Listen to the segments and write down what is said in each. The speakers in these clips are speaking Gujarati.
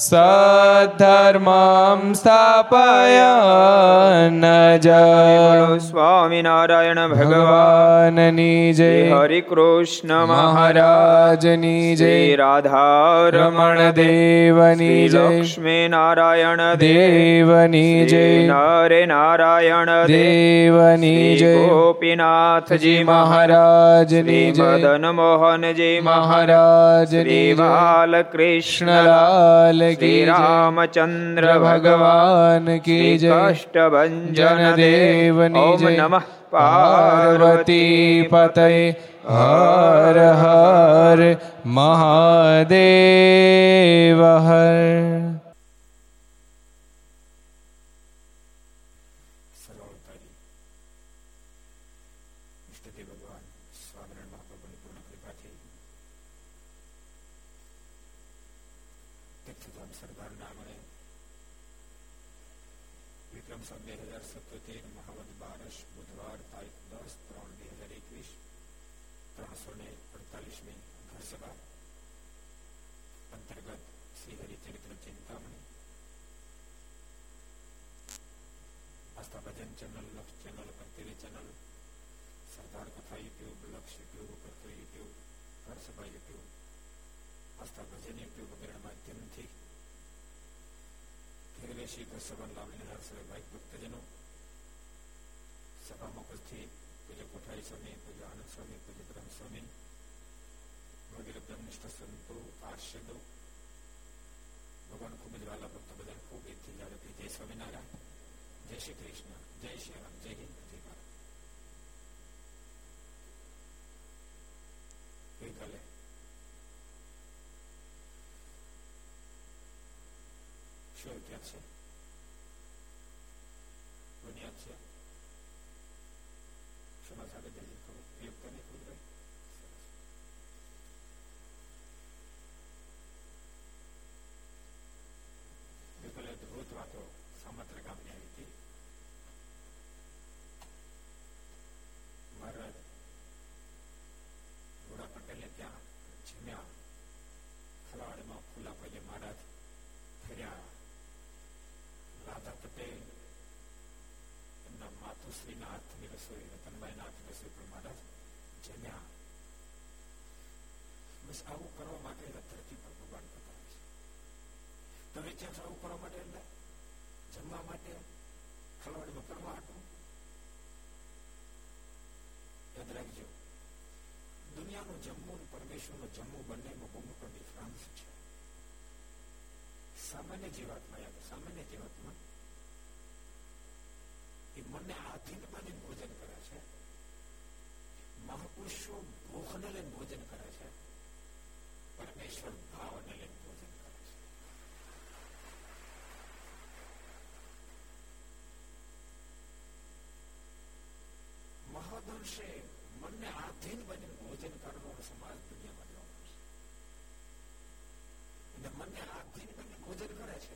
સધર્મમ સ્થાપયન જય સ્વામિનારાયણ ભગવાન ભગવાનની જય હરિ કૃષ્ણ મહારાજની જય શ્રી રાધા રમણ દેવની જય લક્ષ્મી નારાયણ દેવની જય નરે નારાયણ દેવની જય ગોપીનાથજી મહારાજની શ્રી જય મદન મોહનજી મહારાજની શ્રી ری رام چندر بگوان کی جش بنجن دیو نج نم پاروتی پتہ ہر ہر مہاد જય સ્વામિનારાયણ જય શ્રી કૃષ્ણ જય શ્રી રામ જય હિન્દ જય ભારત ગઈકાલે શું ત્યાં છે મહાપુરુષો ભૂખને લઈને ભોજન કરે છે. પરમેશ્વર ભાવને લઈને ભોજન કરે છે મહદંશે મનને આધીન બની ભોજન કરવાનો સમાજ દુનિયામાં જોવા છે અને મનને આધીન બની ભોજન કરે છે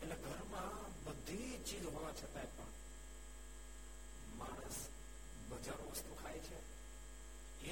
એટલે ઘરમાં બધી ચીજ હોવા છતાંય પણ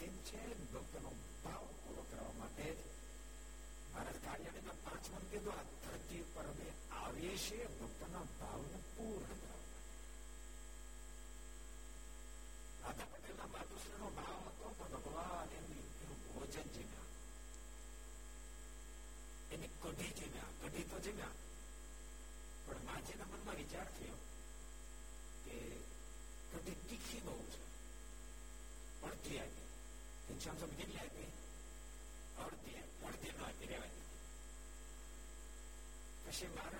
چین پور کرو پانچ من کی تو آرتی پر ہم آئی چیز Shimano.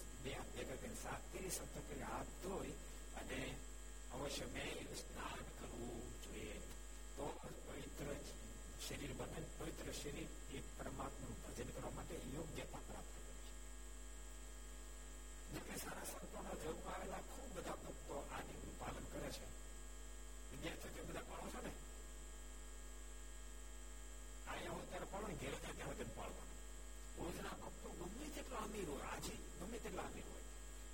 સાફ કરી હાથ ધોઈ અને અવશ્ય મેં સ્નાન કરવું જોઈએ તો પવિત્ર શરીર બને પવિત્ર શરીર એ પરમાત્માનું ભજન કરવા માટે યોગ્યતા પ્રાપ્ત કરે છે સારા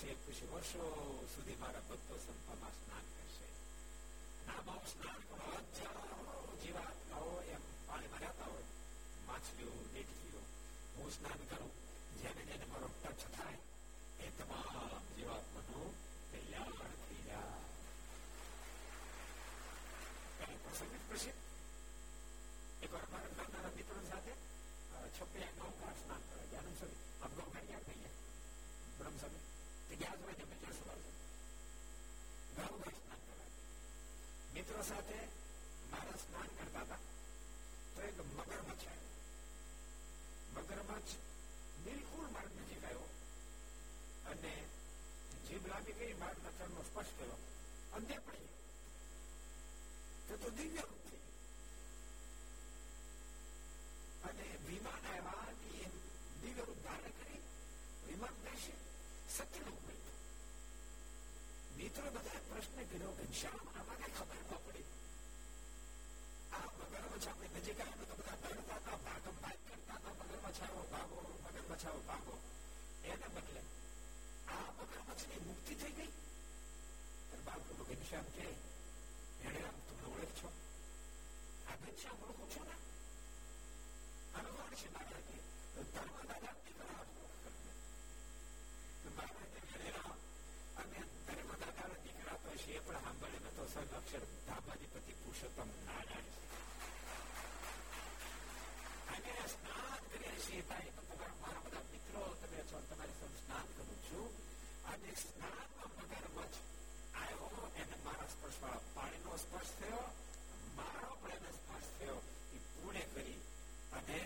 મહત્તા વધશે પછી વર્ષો સુધી મારા ભક્તો સંપમાં સ્નાન કરશે નામાં સ્નાન કરો હજારો જીવાત્માઓ એમ પાણીમાં રહેતા હોય માછલીઓ દેખલીઓ હું સ્નાન કરું જેને જેને મારો ટચ થાય એ તમામ જીવાત્માનું તૈયાર થઈ જાય પ્રસંગ પ્રસિદ્ધ એક વાર મારા નાના મિત્રો સાથે છપ્પૈયા ગૌ ઘાટ સ્નાન કરે જ્ઞાનંદ સ્વામી આપ ગૌ ઘાટ ક્યાં કહીએ બ્રહ્મ સ્વામી તે ગયા જ હોય ત્યાં સવાર છે ગૌ ઘાટ સ્નાન કરવા મિત્રો સાથે મારા સ્નાન કરતા હતા તો એક મગરમચ્છ આવ્યો મગરમચ્છ બિલકુલ માર્ગ નજીક આવ્યો અને જીભ લાંબી કરી માર્ગના ચરણનો સ્પર્શ કર્યો અંધે પડી ગયો તો દિવ્ય મિત્રો બધા પ્રશ્ન કર્યો ઘનશ્યામ આમાં ખબર ન પડી આ મગરમચ્છ આપણે નજીક આવ્યો તો બધા ડરતા હતા ભાગમ ભાગ કરતા હતા મગરમચ્છ આવ્યો ભાગો મગરમચ્છ આવ્યો ભાગો એને બદલે આ મગરમચ્છ ની મુક્તિ થઈ ગઈ બાપુ ઘનશ્યામ કે એને આમ તમને ઓળખ છો આ ઘનશ્યામ ઓળખો છો ને અને કોણ છે મારા અસલ અક્ષર તાપાધિપતિ પુરુષોત્તમ નારાયણ મિત્રો તમે છો તમારી સૌ સ્નાન કરું છું અને સ્નાનમાં પગારમાં જ આવ્યો એને મારા સ્પર્શવાળા પાણીનો સ્પર્શ થયો મારો પણ એને સ્પર્શ થયો એ પૂર્ણ કરી અને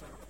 Listen.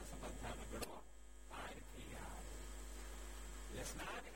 it's not,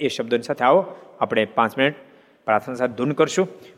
એ શબ્દોની સાથે આવો. આપણે પાંચ મિનિટ પ્રાર્થના સાથે ધૂન કરશું.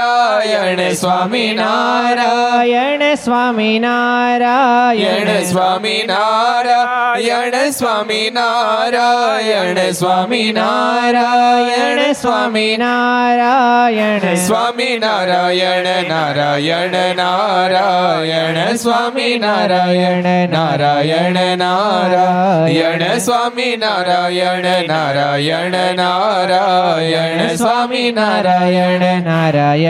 نارائی نارائ نار سوامی نارائن سوامی نارائن سوامی نارائن سوامی نارائن نارائن نارائن سوامی نارائن نارائنارائن نارائنارائن سوامی نارائن نارائن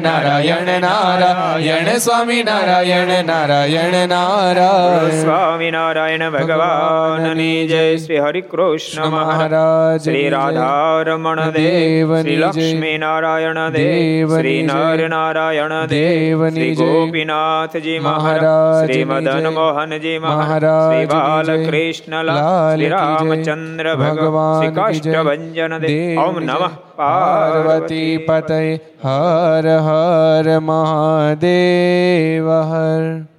નારાયણ નારાયણ સ્વામી નારાયણ નારાયણ નારાયણ. સ્વામિનારાયણ ભગવાનની જય શ્રી હરિ કૃષ્ણ મહારાજ. શ્રી રાધારમણ દેવ શ્રી લક્ષ્મી નારાયણ દેવ શ્રી નર નારાયણ દેવ શ્રી ગોપીનાથજી મહારાજ શ્રી મદન મોહનજી મહારાજ શ્રી બાલકૃષ્ણલાલ શ્રી રામચંદ્ર ભગવાન શ્રી કાષ્ટભંજન દેવ. ઓમ નમઃ. પાર્વતી પતય હર હર મહાદેવ હર